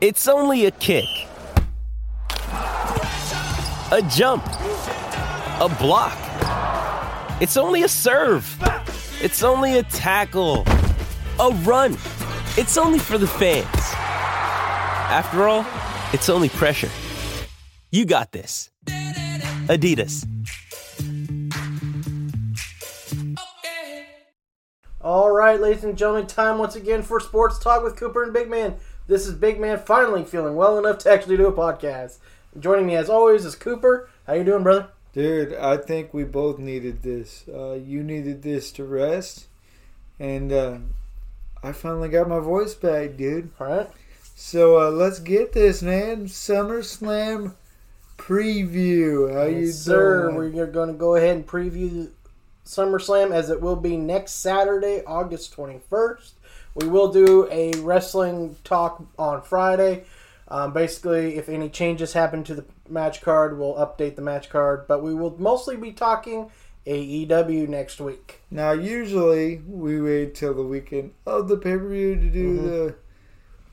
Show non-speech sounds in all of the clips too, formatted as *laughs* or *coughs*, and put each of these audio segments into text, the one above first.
It's only a kick, a jump, a block. It's only a serve. It's only a tackle, a run. It's only for the fans. After all, it's only pressure. You got this. Adidas. All right, ladies and gentlemen, time once again for Sports Talk with Cooper and Big Man. This is Big Man finally feeling well enough to actually do a podcast. Joining me as always is Cooper. How you doing, brother? Dude, I think we both needed this. Uh, you needed this to rest. And uh, I finally got my voice back, dude. All right. So uh, let's get this, man. SummerSlam preview. How you sir. doing? We're going to go ahead and preview SummerSlam as it will be next Saturday, August 21st. We will do a wrestling talk on Friday. Um, basically, if any changes happen to the match card, we'll update the match card. But we will mostly be talking AEW next week. Now, usually we wait till the weekend of the pay per view to do Mm-hmm. the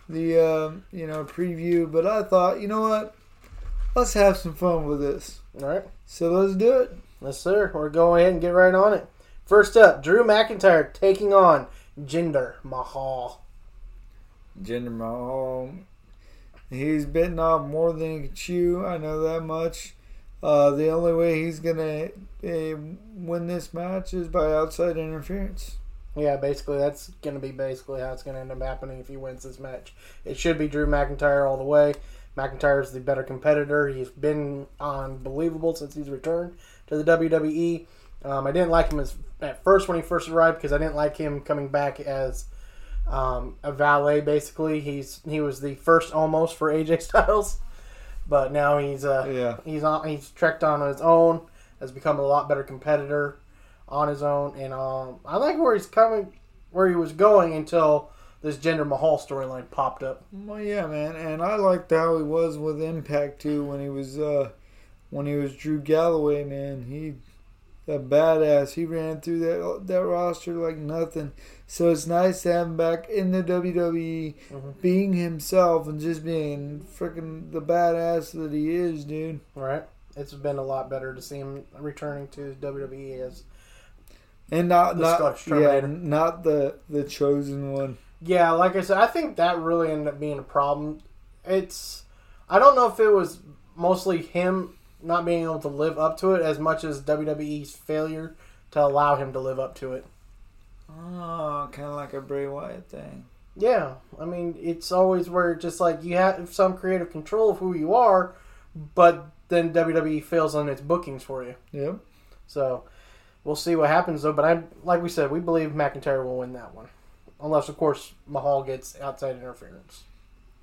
the um, you know preview, but I thought, you know what? Let's have some fun with this. All right. So let's do it. Yes, sir. We're going ahead and get right on it. First up, Drew McIntyre taking on Jinder Mahal. Jinder Mahal. He's bitten off more than he can chew. I know that much. Uh, the only way he's gonna uh, win this match is by outside interference. Yeah, basically that's going to be basically how it's going to end up happening if he wins this match. It should be Drew McIntyre all the way. McIntyre's the better competitor. He's been unbelievable since he's returned to the WWE. Um, I didn't like him as, at first when he first arrived because I didn't like him coming back as um, a valet. Basically, he's he was the first almost for AJ *laughs* Styles, but now he's uh, Yeah. he's on he's trekked on his own. Has become a lot better competitor on his own, and um, I like where he's coming, where he was going until this Jinder Mahal storyline popped up. Well, yeah, man, and I liked how he was with Impact too when he was uh, when he was Drew Galloway. Man, he a badass. He ran through that that roster like nothing. So it's nice to have him back in the WWE, mm-hmm. being himself and just being freaking the badass that he is, dude. Right? It's been a lot better to see him returning to WWE as And not The not yeah, not the the chosen one. Yeah, like I said, I think that really ended up being a problem. It's I don't know if it was mostly him not being able to live up to it as much as WWE's failure to allow him to live up to it. Oh, kind of like a Bray Wyatt thing. Yeah, I mean, it's always where just like you have some creative control of who you are, but then WWE fails on its bookings for you. Yeah. So we'll see what happens though. But I, like we said, we believe McIntyre will win that one, unless of course Mahal gets outside interference.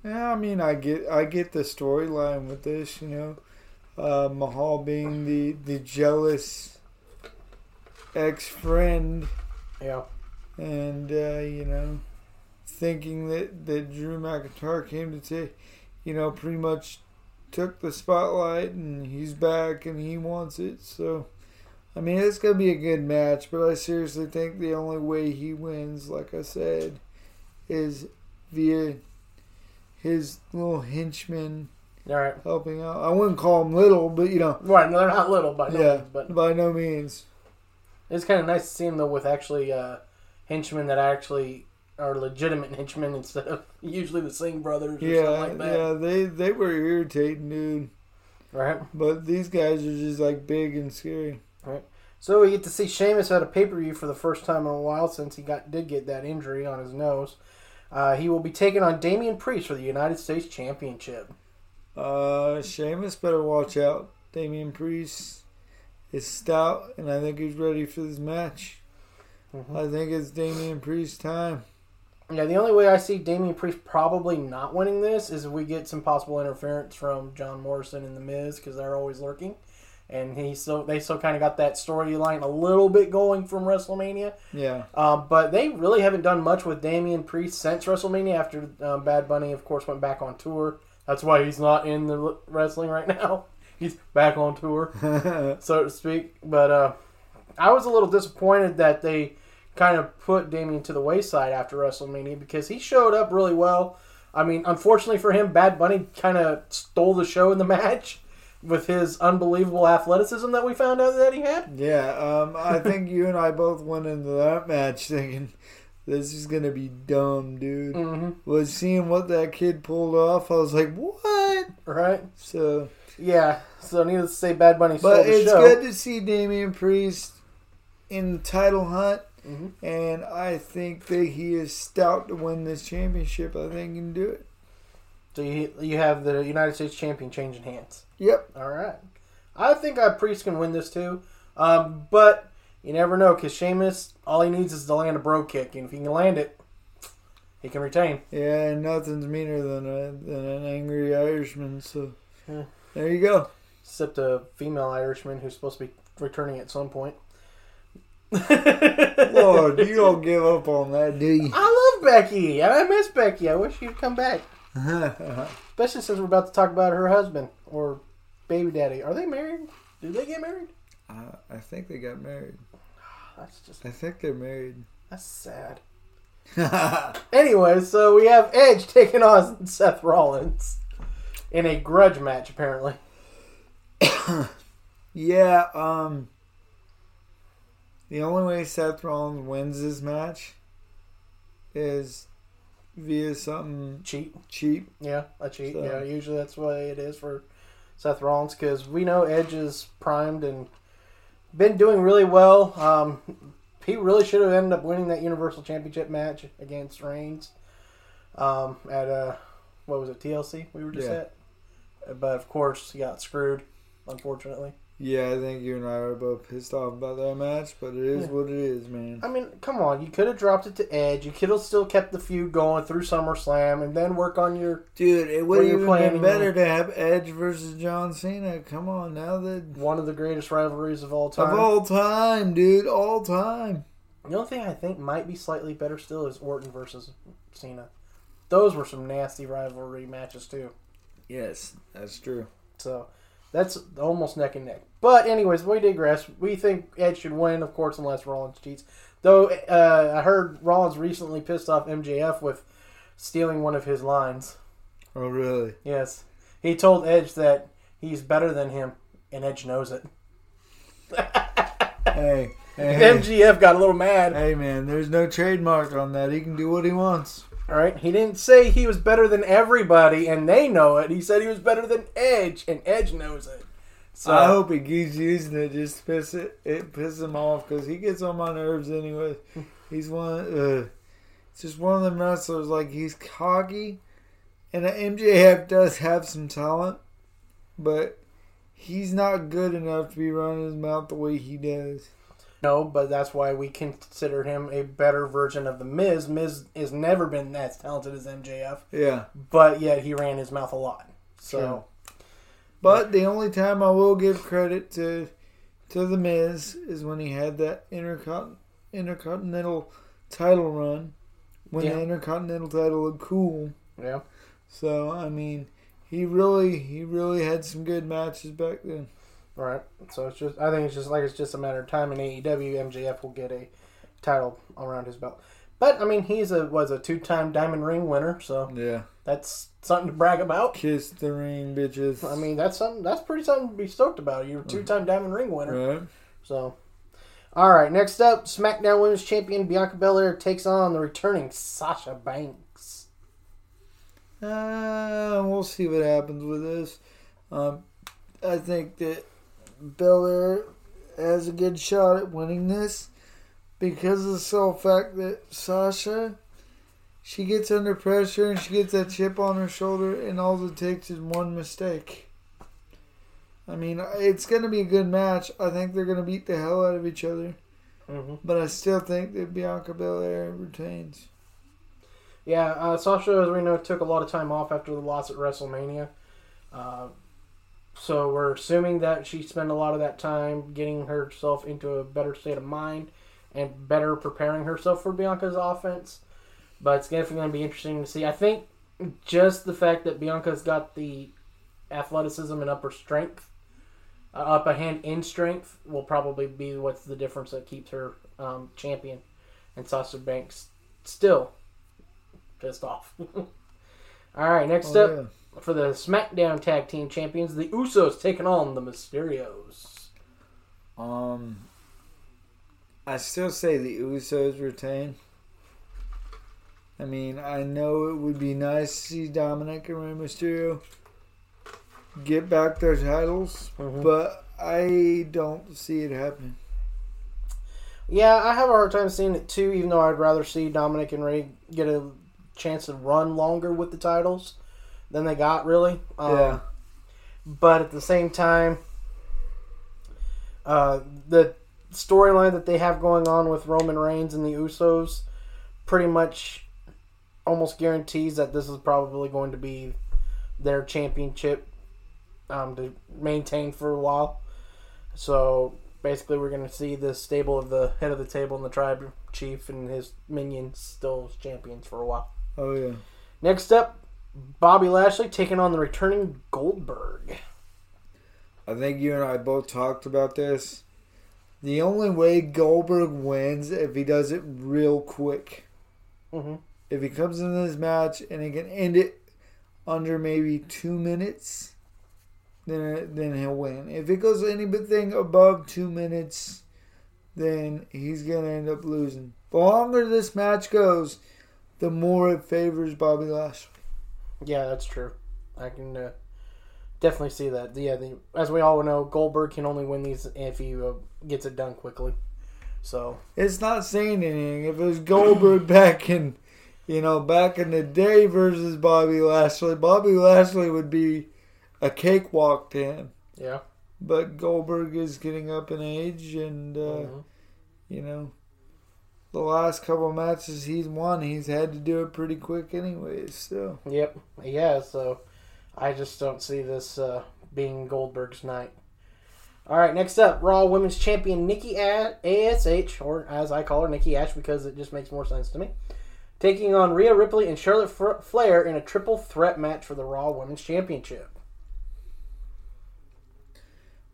Yeah, I mean, I get I get the storyline with this, you know, uh, Mahal being the the jealous ex friend, Yeah, and uh, you know, thinking that that Drew McIntyre came to take, you know, pretty much took the spotlight, and he's back and he wants it. So, I mean, it's gonna be a good match, but I seriously think the only way he wins, like I said, is via his little henchman All right. helping out. I wouldn't call them little, but you know, Right, no, they're not little by no yeah, means, but by no means. it's kind of nice to see them though with actually uh, henchmen that actually are legitimate *laughs* henchmen instead of *laughs* usually the Singh brothers or Yeah, something like that. yeah, they they were irritating, dude. Right. But these guys are just like big and scary. Right. So we get to see Sheamus at a pay per view for the first time in a while since he got did get that injury on his nose. Uh, he will be taking on Damian Priest for the United States Championship. Uh, Sheamus better watch out. Damian Priest is stout, and I think he's ready for this match. Mm-hmm. I think it's Damian Priest time. Yeah, the only way I see Damian Priest probably not winning this is if we get some possible interference from John Morrison and The Miz because they're always lurking, and he still they still kind of got that storyline a little bit going from WrestleMania. Yeah, Um, but they really haven't done much with Damian Priest since WrestleMania. After um, Bad Bunny, of course, went back on tour. That's why he's not in the wrestling right now. *laughs* He's back on tour, *laughs* so to speak. But uh, I was a little disappointed that they kind of put Damian to the wayside after WrestleMania because he showed up really well. I mean, unfortunately for him, Bad Bunny kind of stole the show in the *laughs* match with his unbelievable athleticism that we found out that he had. yeah. Um, I think you and I both went into that match thinking this is gonna be dumb, dude. Mm-hmm. Was seeing what that kid pulled off, I was like, what? Right? So, Yeah. So needless to say, Bad Bunny stole but it's show. good to see Damian Priest in the title hunt. Mhm. And I think that he is stout to win this championship. I think he can do it. So you, you have the United States champion changing hands. Yep. All right. I think I Priest can win this too. Um, but you never know because Sheamus, all he needs is to land a bro kick. And if he can land it, he can retain. Yeah, and nothing's meaner than a, than an angry Irishman. So Yeah. there you go. Except a female Irishman who's supposed to be returning at some point. Lord, you don't *laughs* give up on that, do you? I love Becky. I miss Becky. I wish she'd come back. *laughs* Especially since we're about to talk about her husband or baby daddy. Are they married? Did they get married? Uh, I think they got married. That's just I think they're married. that's sad. *laughs* Anyway, so we have Edge taking on *laughs* Seth Rollins in a grudge match, apparently. *coughs* Yeah, um the only way Seth Rollins wins this match is via something Cheat. cheap. Yeah, a cheat. So- Yeah, usually that's the way it is for Seth Rollins because we know Edge is primed and been doing really well. Um, he really should have ended up winning that Universal Championship match against Reigns um, at uh, what was it TLC? We were just Yeah. at, but of course he got screwed, unfortunately. Yeah, I think you and I were both pissed off about that match, but it is Yeah. what it is, man. I mean, come on, you could have dropped it to Edge. You could have still kept the feud going through SummerSlam and then work on your Dude, it would have been better to have Edge versus John Cena. Come on, now that one of the greatest rivalries of all time. of all time, dude, all time. The only thing I think might be slightly better still is Orton versus Cena. Those were some nasty rivalry matches too. Yes, that's true. So that's almost neck and neck. But anyways, we digress. We think Edge should win, of course, unless Rollins cheats. Though uh, I heard Rollins recently pissed off MJF with stealing one of his lines. Oh, really? Yes, he told Edge that he's better than him, and Edge knows it. *laughs* Hey, hey, hey, MJF got a little mad. hey, man, there's no trademark on that. He can do what he wants. All right, he didn't say he was better than everybody, and they know it. He said he was better than Edge, and Edge knows it. So I hope he keeps using it just to piss it, it piss him off because he gets on my nerves anyway. *laughs* He's one. Uh, just one of them wrestlers. Like he's cocky, and MJF does have some talent, but he's not good enough to be running his mouth the way he does. No, but that's why we consider him a better version of the Miz. Miz has never been as talented as MJF, Yeah, but yet he ran his mouth a lot. So but the only time I will give credit to to the Miz is when he had that intercont- intercontinental title run when Yeah. the intercontinental title looked cool. yeah, So I mean, he really he really had some good matches back then. Right. So it's just I think it's just like it's just a matter of time E AEW MJF will get a title around his belt. But I mean he's a was a two time diamond ring winner, so Yeah. that's something to brag about. Kiss the ring, bitches. I mean that's something that's pretty something to be stoked about. You're a two time diamond ring winner. right? So Alright, next up, SmackDown Women's Champion Bianca Belair takes on the returning Sasha Banks. Uh, we'll see what happens with this. Um, I think that Belair has a good shot at winning this because of the sole fact that Sasha, she gets under pressure and she gets that chip on her shoulder, and all it takes is one mistake. I mean, it's going to be a good match. I think they're going to beat the hell out of each other, Mm-hmm. but I still think that Bianca Belair retains. Yeah, uh, Sasha, as we know, took a lot of time off after the loss at WrestleMania. Uh, so we're assuming that she spent a lot of that time getting herself into a better state of mind and better preparing herself for Bianca's offense. But it's definitely going to be interesting to see. I think just the fact that Bianca's got the athleticism and upper strength, uh, upper hand in strength, will probably be what's the difference that keeps her um, champion. And Sasha Banks still pissed off. *laughs* All right, next Oh, up yeah. For the SmackDown Tag Team Champions, the Usos taking on the Mysterios. Um, I still say the Usos retain. I mean, I know it would be nice to see Dominic and Rey Mysterio get back their titles, Mhm. but I don't see it happening. Yeah, I have a hard time seeing it too, even though I'd rather see Dominic and Rey get a chance to run longer with the titles than they got, really. Um, Yeah. But at the same time, uh, the storyline that they have going on with Roman Reigns and the Usos pretty much almost guarantees that this is probably going to be their championship um, to maintain for a while. So basically, we're going to see the stable of the head of the table and the tribe chief and his minions still as champions for a while. Oh yeah. Next up, Bobby Lashley taking on the returning Goldberg. I think you and I both talked about this. The only way Goldberg wins if he does it real quick. Mhm. If he comes into this match and he can end it under maybe two minutes, then then he'll win. If it goes anything above two minutes, then he's gonna end up losing. The longer this match goes, the more it favors Bobby Lashley. Yeah, that's true. I can uh, definitely see that. Yeah, the, as we all know, Goldberg can only win these if he uh, gets it done quickly. So it's not saying anything. If it was Goldberg *clears throat* back in, you know, back in the day versus Bobby Lashley, Bobby Lashley would be a cakewalk to him. yeah, But Goldberg is getting up in age, and uh, Mhm. you know, the last couple matches he's won, he's had to do it pretty quick, anyways. So yep, yeah. So I just don't see this uh, being Goldberg's night. All right, next up, Raw Women's Champion Nikki Ash, or as I call her, Nikki Ash, because it just makes more sense to me, taking on Rhea Ripley and Charlotte Flair in a triple threat match for the Raw Women's Championship.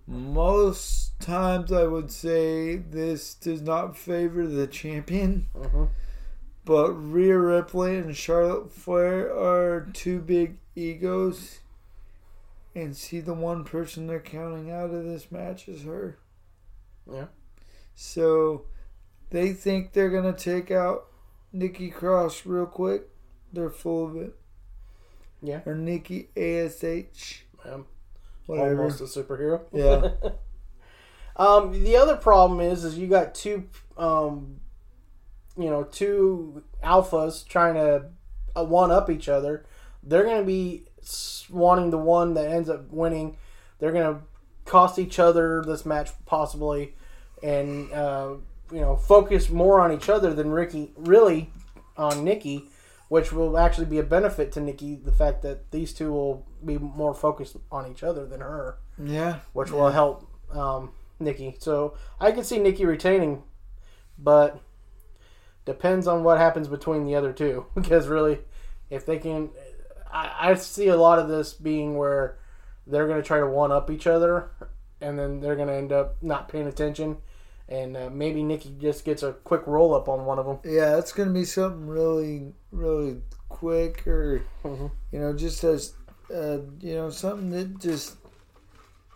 Most times I would say this does not favor the champion. Mhm. But Rhea Ripley and Charlotte Flair are two big egos. And see, the one person they're counting out of this match is her. Yeah. So they think they're going to take out Nikki Cross real quick. They're full of it. Yeah. Or Nikki ASH. Um, Whatever. almost a superhero. Yeah. *laughs* um, the other problem is, is you got two, um, you know, two alphas trying to uh, one up each other. They're going to be wanting the one that ends up winning. They're going to cost each other this match possibly, and uh, you know, focus more on each other than Ricky really on Nikki. Which will actually be a benefit to Nikki, the fact that these two will be more focused on each other than her Yeah. which will help um, Nikki. So I can see Nikki retaining, but depends on what happens between the other two. *laughs* Because really, if they can, I, I see a lot of this being where they're going to try to one up each other and then they're gonna end up not paying attention, and uh, maybe Nikki just gets a quick roll up on one of them. Yeah, it's gonna be something really, really quick, or Mhm. you know, just as uh, you know, something that just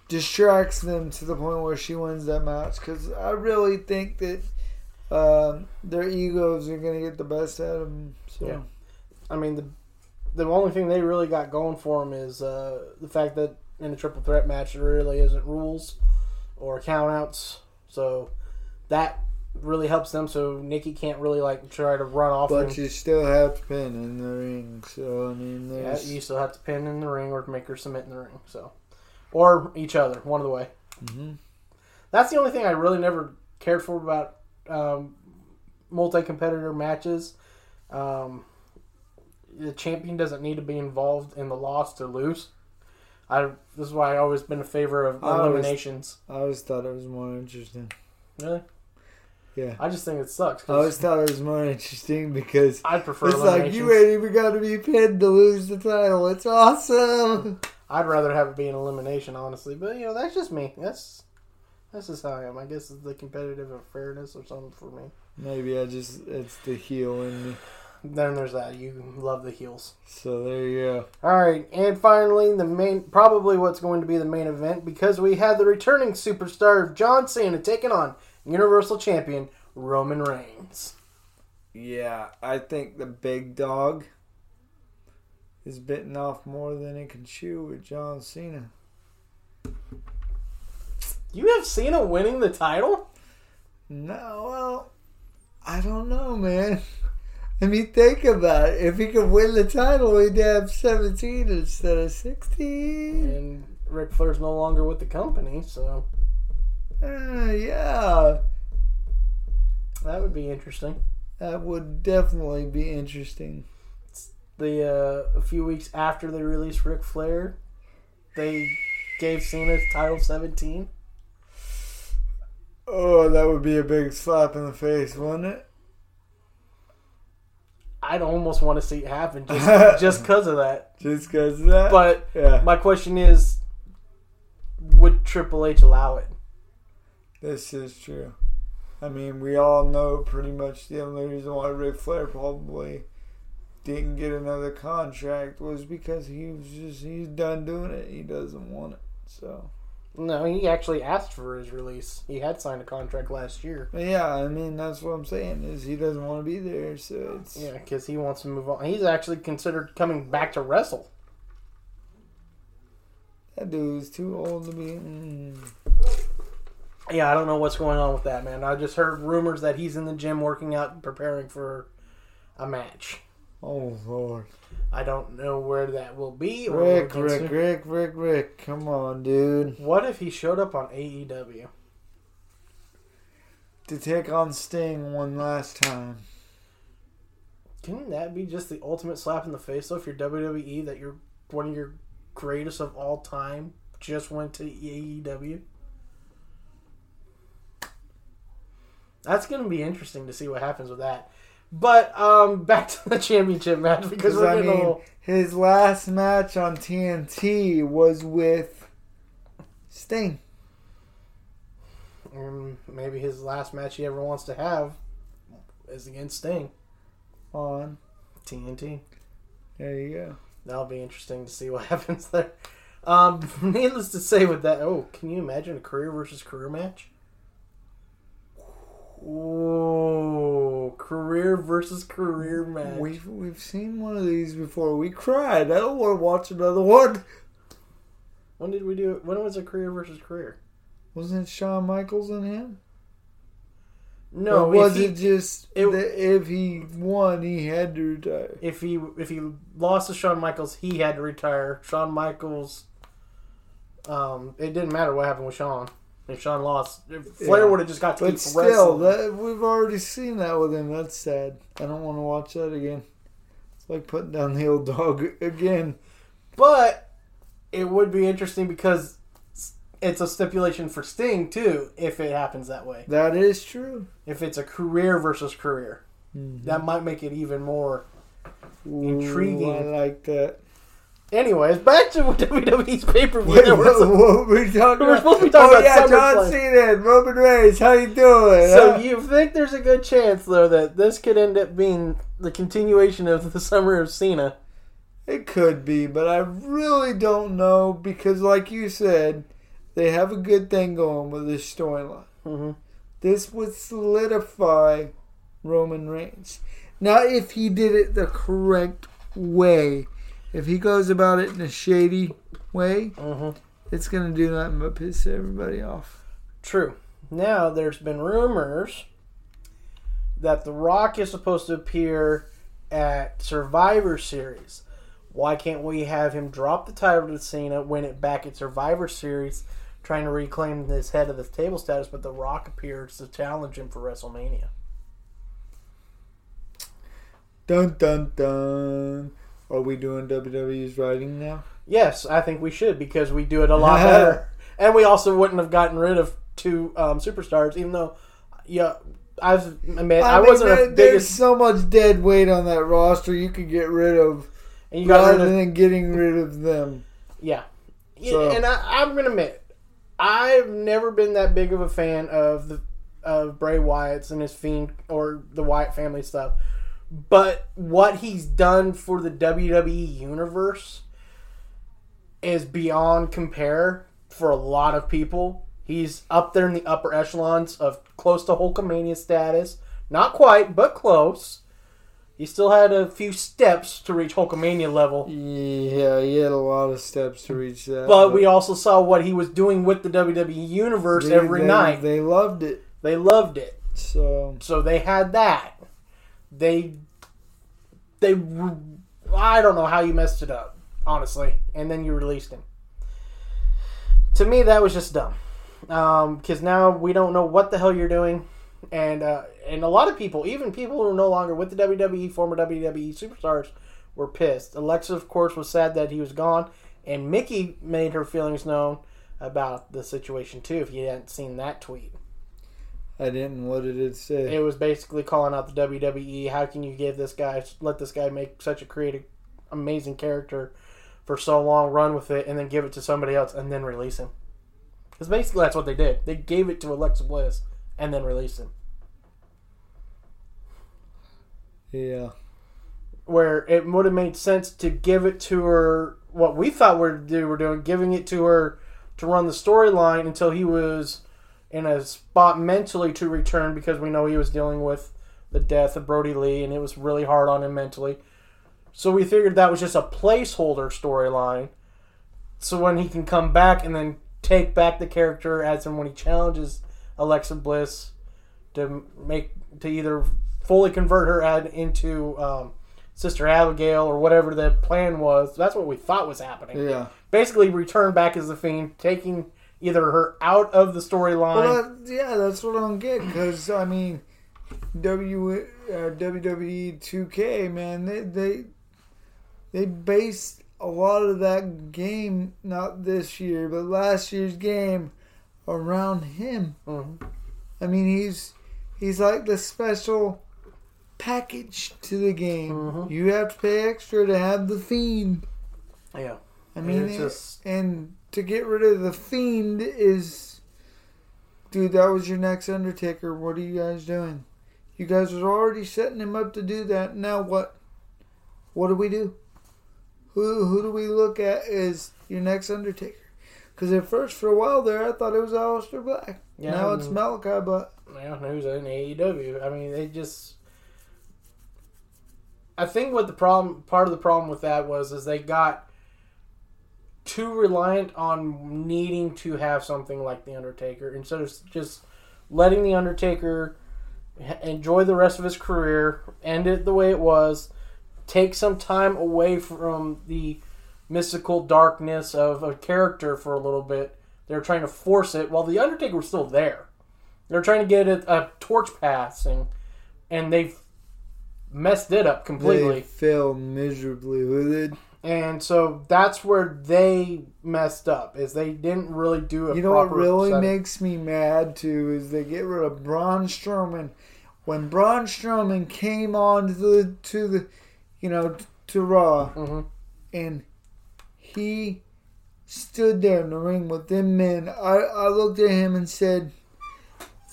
distracts them to the point where she wins that match. Because I really think that um, their egos are gonna get the best out of them. So Yeah. I mean, the the only thing they really got going for them is uh, the fact that in a triple threat match there really isn't rules or countouts, so that really helps them. So Nikki can't really like try to run off. but you still have to pin in the ring. So I mean, yeah, you still have to pin in the ring or make her submit in the ring. So, or each other, one of the way. Mhm. That's the only thing I really never cared for about um, multi-competitor matches. Um, the champion doesn't need to be involved in the loss to lose. I this is why I always been in favor of I always- eliminations. I always thought it was more interesting. Really, Yeah. I just think it sucks. I always thought it was more interesting because I'd prefer it's like you ain't even got to be pinned to lose the title. It's awesome. I'd rather have it be an elimination, honestly. But you know, that's just me. That's that's just how I am. I guess it's the competitive fairness or something for me. Maybe I just it's the heel in me. Then there's that. You love the heels. So there you go. All right, and finally, the main, probably what's going to be the main event because we have the returning superstar of John Cena taking on Universal Champion Roman Reigns. Yeah, I think the big dog is bitten off more than it can chew with John Cena. You have Cena winning the title? No, well, I don't know, man. *laughs* I mean, think about it. If he could win the title, he'd have 17 instead of 16. And Ric Flair's no longer with the company, so Uh, yeah, that would be interesting. that would definitely be interesting. The uh, a few weeks after they released Ric Flair, they gave Cena title 17. Oh, that would be a big slap in the face, wouldn't it? I'd almost want to see it happen *laughs* just just because of that. Just because of that? But yeah, my question is, would Triple H allow it? This is true. I mean, we all know pretty much the only reason why Ric Flair probably didn't get another contract was because he was just, he's done doing it. He doesn't want it. So, No, he actually asked for his release. He had signed a contract last year. Yeah, I mean, that's what I'm saying is he doesn't want to be there. So it's, Yeah, because he wants to move on. He's actually considered coming back to wrestle. that dude's too old to be. Mm. Yeah, I don't know what's going on with that, man. I just heard rumors that he's in the gym working out and preparing for a match. Oh, Lord. I don't know where that will be. Ric, Ric. Ric, Ric, Ric. Come on, dude. What if he showed up on AEW? To take on Sting one last time. Can that be just the ultimate slap in the face, though, if you're WWE, that you're one of your greatest of all time just went to AEW? That's going to be interesting to see what happens with that. But um, *laughs* back to the championship match because we're I getting a mean, little. his last match on TNT was with Sting. Um, maybe his last match he ever wants to have is against Sting. On. TNT. There you go. That'll be interesting to see what *laughs* happens there. Um, *laughs* needless to say, with that, oh, can you imagine a career versus career match? Whoa, career versus career match. We've, we've seen one of these before. We cried. I don't want to watch another one. When did we do it? When was a career versus career? Wasn't it Shawn Michaels and him? No, or was he, it just it- if he won, he had to retire? if he if he lost to Shawn Michaels, he had to retire. Shawn Michaels, um, it didn't matter what happened with Shawn. If Shawn lost, if Flair Yeah. would have just got to But still, that we've already seen that with him. That's sad. I don't want to watch that again. It's like putting down the old dog *laughs* again. But it would be interesting because it's a stipulation for Sting too, if it happens that way. That is true. If it's a career versus career, mm-hmm. that might make it even more Ooh, Intriguing. I like that. Anyways, back to *laughs* WWE's pay per view. Wait, what, what were we talking We're supposed to be talking oh, about yeah, John Cena Roman Reigns. How you doing? So huh? you think there's a good chance though that this could end up being the continuation of the Summer of Cena? It could be, but I really don't know because, like you said, they have a good thing going with this storyline. Mhm. This would solidify Roman Reigns. Now, if he did it the correct way, if he goes about it in a shady way, Mhm. it's going to do nothing but piss everybody off. True. Now there's been rumors that The Rock is supposed to appear at Survivor Series. Why can't we have him drop the title to Cena, win it back at Survivor Series, trying to reclaim his head of the table status, but The Rock appears to challenge him for WrestleMania? Dun dun dun. Are we doing WWE's writing now? Yes, I think we should because we do it a lot better, *laughs* and we also wouldn't have gotten rid of two um, superstars, even though, yeah, I've admit I, mean, wasn't there- a There's so much dead weight on that roster you could get rid of And you got rid rather of than getting rid of them. Yeah. Yeah, So- and I, I'm gonna admit, I've never been that big of a fan of the of Bray Wyatt's and his Fiend or the Wyatt family stuff. But what he's done for the WWE universe is beyond compare for a lot of people. He's up there in the upper echelons of close to Hulkamania status. Not quite, but close. He still had a few steps to reach Hulkamania level. Yeah, he had a lot of steps to reach that. But we also saw what he was doing with the WWE universe they- every they- night. They loved it. They loved it. So So they had that. They they I don't know how you messed it up, honestly. And then you released him. To me that was just dumb. Um, cuz now we don't know what the hell you're doing and uh, and a lot of people, even people who are no longer with the WWE, former WWE superstars were pissed. Alexa of course was sad that he was gone and Mickie made her feelings known about the situation too if you hadn't seen that tweet. I didn't. What did it say? It was basically calling out the WWE. How can you give this guy, let this guy make such a creative, amazing character for so long, run with it, and then give it to somebody else and then release him? Because basically that's what they did. They gave it to Alexa Bliss and then released him. yeah. Where it would have made sense to give it to her, what we thought we were doing, giving it to her to run the storyline until he was in a spot mentally to return because we know he was dealing with the death of Brodie Lee and it was really hard on him mentally. So we figured that was just a placeholder storyline. So when he can come back and then take back the character as in when he challenges Alexa Bliss to make to either fully convert her ad into um, Sister Abigail or whatever the plan was. That's what we thought was happening Yeah. basically return back as the fiend, taking either her out of the storyline. Well, yeah, that's what I don't get because I mean, W uh, WWE 2K man, they they they based a lot of that game, not this year, but last year's game, around him. Mhm. I mean, he's he's like the special package to the game. Mhm. You have to pay extra to have the fiend. yeah, I mean, It's just- and to get rid of the fiend is, dude, that was your next Undertaker. What are you guys doing? You guys are already setting him up to do that. Now what? What do we do? Who who do we look at as your next Undertaker? Because at first, for a while there, I thought it was Aleister Black. Yeah, now it's Malachi Black. yeah, who's in AEW? I mean, they just. I think what the problem, part of the problem with that was, is they got too reliant on needing to have something like the Undertaker instead of just letting the Undertaker enjoy the rest of his career, end it the way it was, take some time away from the mystical darkness of a character for a little bit. They're trying to force it while the Undertaker was still there. They're trying to get a, a torch passing, and they've messed it up completely. They failed miserably with it. And so that's where they messed up is they didn't really do a You know what really setting. makes me mad too is they get rid of Braun Strowman. When Braun Strowman came on to the to the, you know, to Raw, Mhm. and he stood there in the ring with them men, I, I looked at him and said,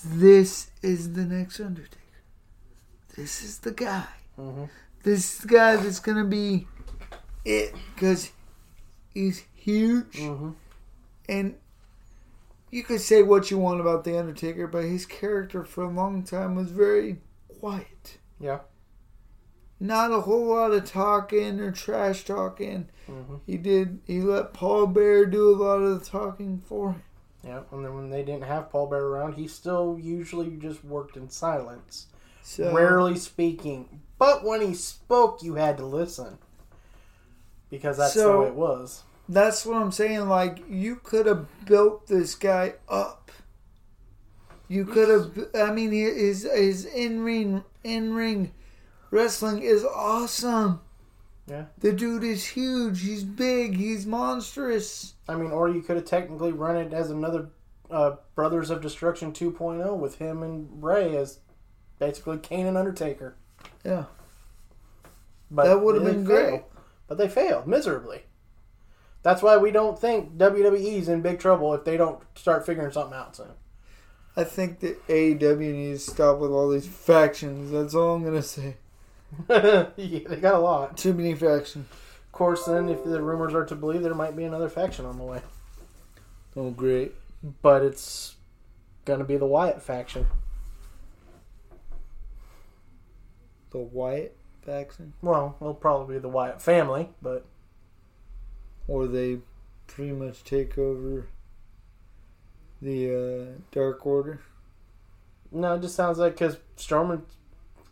This is the next Undertaker. This is the guy. This is the guy that's going to be it because he's huge. Mm-hmm. And you could say what you want about The Undertaker, but his character for a long time was very quiet. Yeah. Not a whole lot of talking or trash talking. Mm-hmm. He did. He let Paul Bearer do a lot of the talking for him. Yeah. And then when they didn't have Paul Bearer around, he still usually just worked in silence, So rarely speaking. But when he spoke, you had to listen because that's So- the way it was. that's what I'm saying. Like you could have built this guy up. You could have. I mean, his his in ring in ring wrestling is awesome. Yeah. The dude is huge. He's big. He's monstrous. I mean, or you could have technically run it as another uh, Brothers of Destruction 2.0 with him and Ray as basically Kane and Undertaker. Yeah. But That would have been failed. great. But they failed miserably. That's why we don't think WWE's in big trouble if they don't start figuring something out soon. I think that AEW needs to stop with all these factions. That's all I'm gonna say. *laughs* yeah, they got a lot. Too many factions. Of course, then, if the rumors are to believe, there might be another faction on the way. Oh, great. But it's gonna be the Wyatt faction. The Wyatt faction, Well, it'll probably be the Wyatt family, but or they pretty much take over the uh, Dark Order. No, it just sounds like because Strowman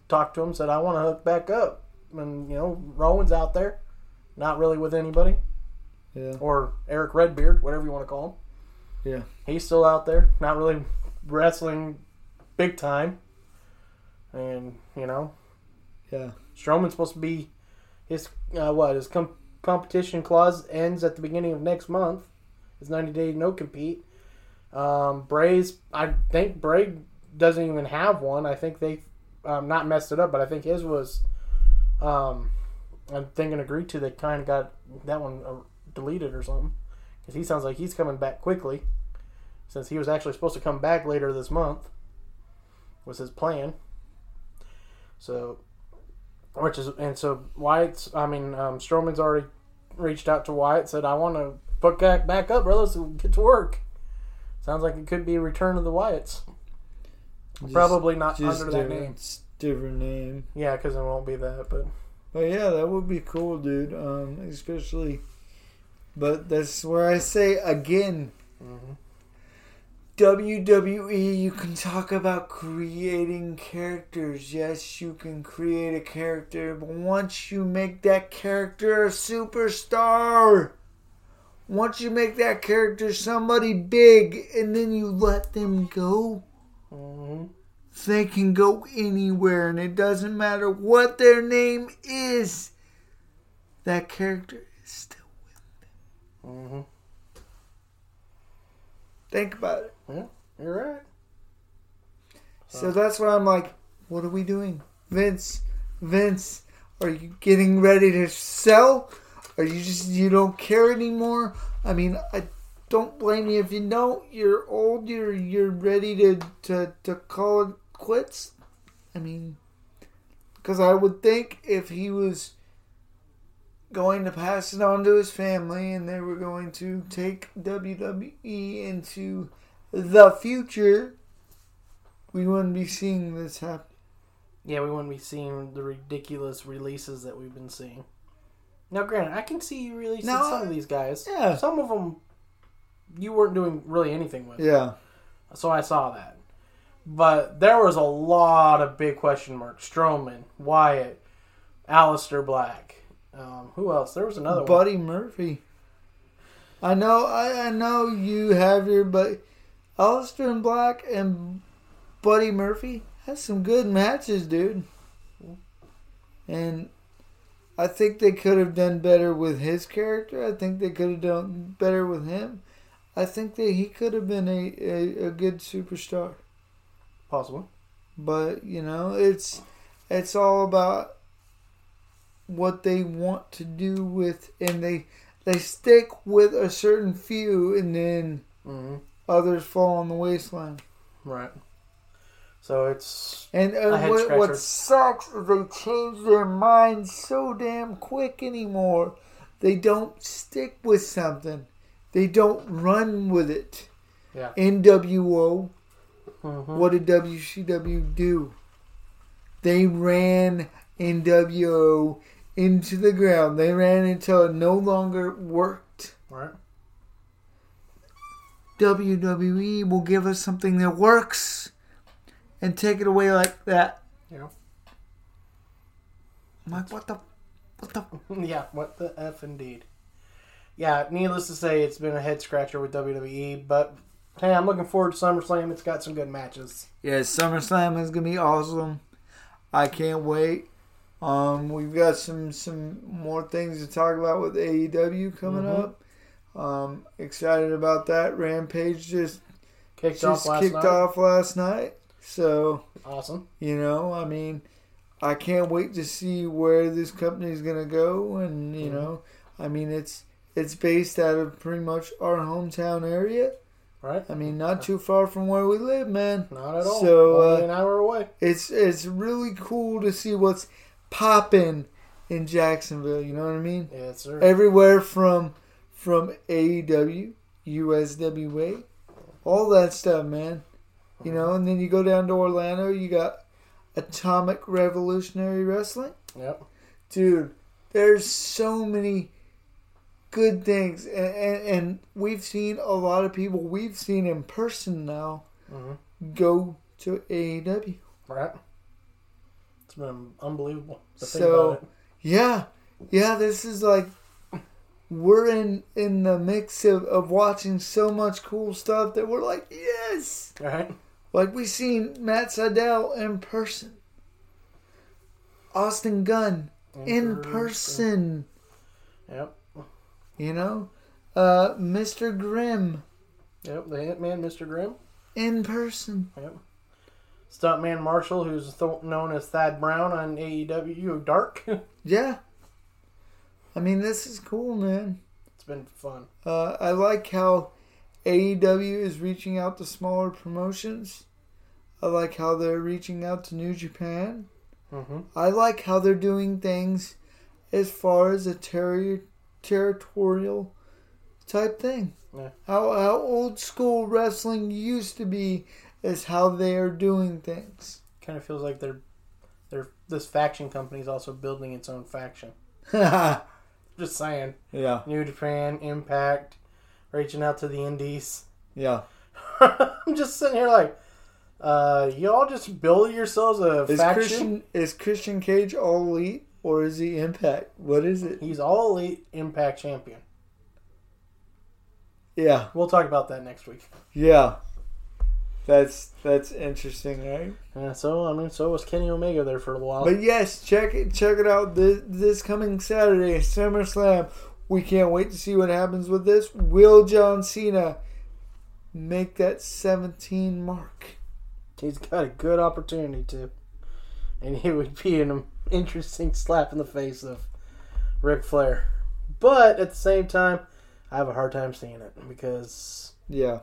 talked to him, said, I want to hook back up. And, you know, Rowan's out there, not really with anybody. Yeah, Or Erick Redbeard, whatever you want to call him. yeah. He's still out there, not really wrestling big time. And, you know, Yeah. Strowman's supposed to be his, uh, what, his com- competition clause ends at the beginning of next month. His 90 day no compete. Um, Bray's, I think Bray doesn't even have one. I think they, um, not messed it up, but I think his was, um, I'm thinking agreed to. They kind of got that one uh, deleted or something. Because he sounds like he's coming back quickly. Since he was actually supposed to come back later this month, was his plan. So, which is and so Wyatt's. I mean, um, Strowman's already reached out to Wyatt, said, "I want to put back back up, brothers, and get to work." Sounds like it could be a return of the Wyatts. Probably not Just under that name. different name. Yeah, because it won't be that. But But yeah, that would be cool, dude. Um, especially, but that's where I say again. WWE, you can talk about creating characters. Yes, you can create a character, but once you make that character a superstar, once you make that character somebody big, and then you let them go, mm-hmm. they can go anywhere, and it doesn't matter what their name is. That character is still with them. Mm-hmm. Think about it. Yeah, you're right. So that's why I'm like, what are we doing? Vince, Vince, are you getting ready to sell? Are you just, you don't care anymore? I mean, I don't blame you if you don't. You're old, you're, you're ready to, to, to call it quits. I mean, because I would think if he was going to pass it on to his family and they were going to take WWE into the future, we wouldn't be seeing this happen. Yeah, we wouldn't be seeing the ridiculous releases that we've been seeing. Now, granted, I can see you releasing No, some of these guys. yeah. Some of them you weren't doing really anything with. Yeah. So I saw that. But there was a lot of big question marks. Strowman, Wyatt, Aleister Black. Um, who else? There was another one. Buddy Murphy. I know, I, I know you have your, but Aleister and Black and Buddy Murphy had some good matches, dude. And I think they could have done better with his character. I think they could have done better with him. I think that he could have been a, a, a good superstar. Possibly. but you know it's it's all about what they want to do with and they they stick with a certain few, and then hmm others fall on the wasteland. Right. So it's And uh, what, what sucks is they change their minds so damn quick anymore. They don't stick with something. They don't run with it. yeah. NWO, Mhm. what did WCW do? They ran NWO into the ground. They ran until it no longer worked. Right. WWE will give us something that works and take it away like that. Yeah. I'm like, what the, what the? *laughs* yeah. What the f indeed. Yeah. Needless to say, it's been a head scratcher with WWE, but hey, I'm looking forward to SummerSlam. It's got some good matches. Yeah, SummerSlam is gonna be awesome. I can't wait. Um, we've got some some more things to talk about with AEW coming Mhm. up. Um, excited about that. Rampage just Kicked off just last kicked night. off last night. So Awesome. you know, I mean, I can't wait to see where this company is gonna go. And you Mhm. know, I mean, it's it's based out of pretty much our hometown area. Right. I mean, not too far from where we live, man. Not at all. So, Only uh, an hour away. it's it's really cool to see what's popping in Jacksonville. You know what I mean? Yes, sir. Everywhere from from AEW, USWA, all that stuff, man. You know, and then you go down to Orlando, you got Atomic Revolutionary Wrestling, Yep. dude. There's so many good things, and, and, and we've seen a lot of people we've seen in person now Mhm. go to AEW. Right. It's been unbelievable So- Yeah, yeah. This is like we're in in the mix of, of watching so much cool stuff that we're like, yes. Right. Like we seen Matt Sydal in person, Austin Gunn in person. Yep. You know, uh, Mr. Grimm Yep. The Hitman, Mr. Grimm. in person. Yep. Stuntman Marshall, who's th- known as Thad Brown on AEW Dark. *laughs* Yeah. I mean, this is cool, man. It's been fun. Uh, I like how AEW is reaching out to smaller promotions. I like how they're reaching out to New Japan. Mm-hmm. I like how they're doing things as far as a terri- territorial type thing. Yeah. How how old school wrestling used to be is how they are doing things. Kind of feels like they're they're this faction company is also building its own faction. *laughs* Just saying. Yeah. New Japan, Impact, reaching out to the Indies. Yeah. *laughs* I'm just sitting here like, uh, y'all just build yourselves a Is faction. Christian is Christian Cage all elite or is he impact? What is it? He's all elite Impact champion. Yeah. We'll talk about that next week. Yeah. That's that's interesting, right? Yeah, so I mean, so was Kenny Omega there for a while. But yes, check it check it out this, this coming Saturday, SummerSlam. We can't wait to see what happens with this. Will John Cena make that 17 mark? He's got a good opportunity to, and it would be an interesting slap in the face of Ric Flair. But at the same time, I have a hard time seeing it because, Yeah.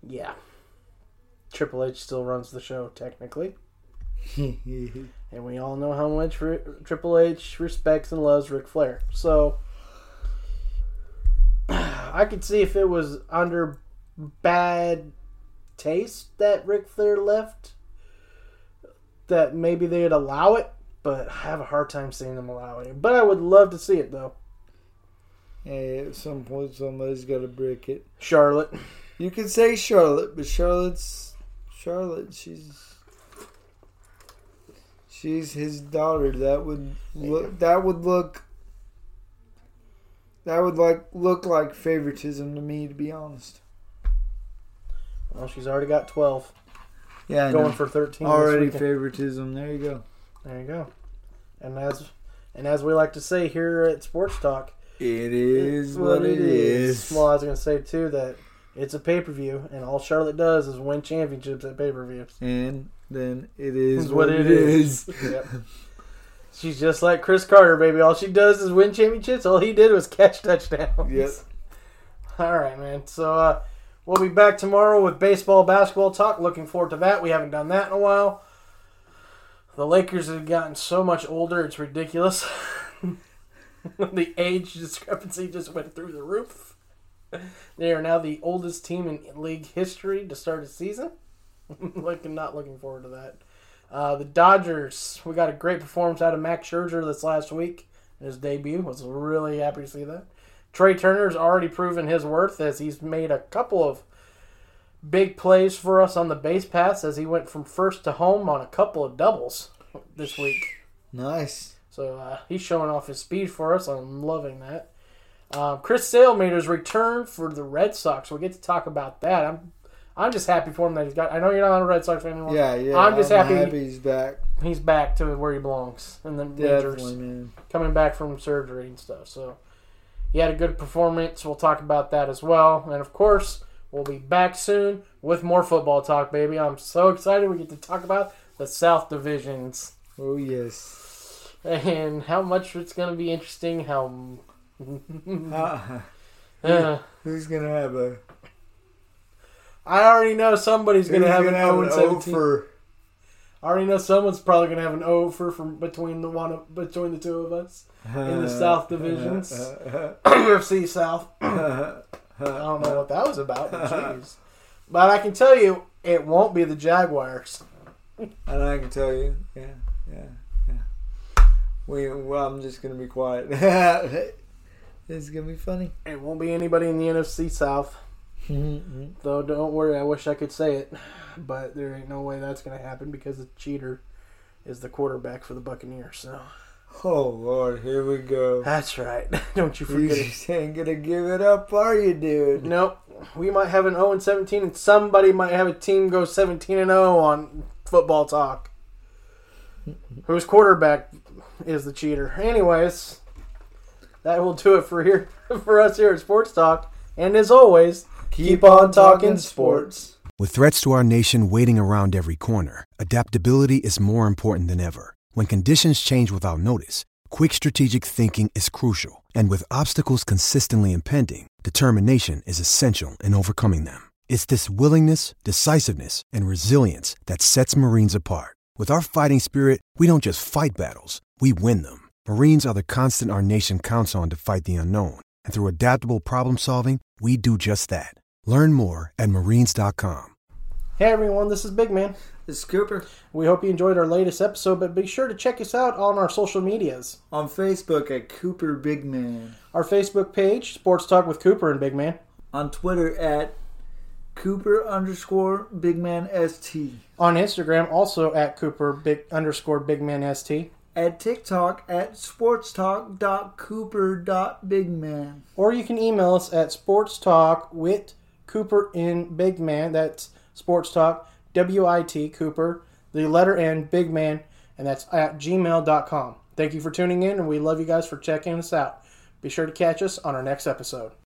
yeah, Triple H still runs the show technically, *laughs* and we all know how much Ri- Triple H respects and loves Ric Flair. So *sighs* I could see if it was under bad taste that Ric Flair left, that maybe they'd allow it. But I have a hard time seeing them allowing it. But I would love to see it though. Hey, at some point somebody's got to break it. Charlotte. You could say Charlotte, but Charlotte's Charlotte. She's she's his daughter. That would look. That would look. That would like look like favoritism to me, to be honest. Well, she's already got twelve, Yeah, I going know. for thirteen. already favoritism. There you go. There you go. And as and as we like to say here at Sports Talk, It is it's what it is. Well, I was going to say too that it's a pay per view, and all Charlotte does is win championships at pay per views. And then it is Is what, it is. *laughs* Yep. She's just like Cris Carter, baby. All she does is win championships. All he did was catch touchdowns. Yep. *laughs* All right, man. So uh, we'll be back tomorrow with baseball, basketball talk. Looking forward to that. We haven't done that in a while. The Lakers have gotten so much older, it's ridiculous. *laughs* the age discrepancy just went through the roof. *laughs* They are now the oldest team in league history to start a season. *laughs* looking, not looking forward to that. Uh, the Dodgers, we got a great performance out of Max Scherzer this last week. His debut was really happy to see that. Trea Turner's already proven his worth as he's made a couple of big plays for us on the base pass as he went from first to home on a couple of doubles this week. Nice. So uh, he's showing off his speed for us. I'm loving that. Um, Chris Sale made his return for the Red Sox. We'll get to talk about that. I'm I'm just happy for him that he's got. I know you're not a Red Sox fan anymore. Yeah, yeah. I'm just happy, he's back. he's back to where he belongs in the majors Definitely, man. coming back from surgery and stuff. So he had a good performance. We'll talk about that as well. And of course, we'll be back soon with more football talk, baby. I'm so excited we get to talk about the South Divisions Oh yes. and how much it's going to be interesting. How *laughs* Uh, who's gonna have a? I already know somebody's going to have an gonna 0 and 17. for? I already know someone's probably going to have an over from between the one of, between the two of us in the South divisions. *laughs* *coughs* UFC South. *coughs* I don't know what that was about, but jeez. But I can tell you, it won't be the Jaguars. And I can tell you, yeah, yeah, yeah. We, well, I'm just gonna be quiet. *laughs* it's gonna be funny. It won't be anybody in the NFC South. Mm-hmm. Though, don't worry, I wish I could say it. But there ain't no way that's going to happen because the cheater is the quarterback for the Buccaneers. So Oh Lord, here we go. That's right. *laughs* don't you You forget it. just ain't gonna give it up, are you, dude? Nope. We might have an 0 and 17, and somebody might have a team go 17 and 0 on football talk. Mm-hmm. Whose quarterback is the cheater? Anyways, that will do it for here *laughs* for us here at Sports Talk. And as always, keep, on talking sports. With threats to our nation waiting around every corner, adaptability is more important than ever. When conditions change without notice, quick strategic thinking is crucial. And with obstacles consistently impending, determination is essential in overcoming them. It's this willingness, decisiveness, and resilience that sets Marines apart. With our fighting spirit, we don't just fight battles, we win them. Marines are the constant our nation counts on to fight the unknown. And through adaptable problem solving, we do just that. Learn more at marines.com. Hey everyone, this is Big Man. This is Cooper We hope you enjoyed our latest episode, but be sure to check us out on our social medias. on Facebook at Cooper Big Man, Our Facebook page, Sports Talk with Cooper and Big Man. on Twitter at Cooper underscore Big Man ST, On Instagram, also at Cooper Big underscore Big Man ST. at TikTok at sportstalk.cooper.bigman. Or you can email us at Sports Talk with Cooper in Big Man. That's Sports Talk, W I T Cooper, the letter N, Big Man, and that's at gmail.com. Thank you for tuning in, and we love you guys for checking us out. Be sure to catch us on our next episode.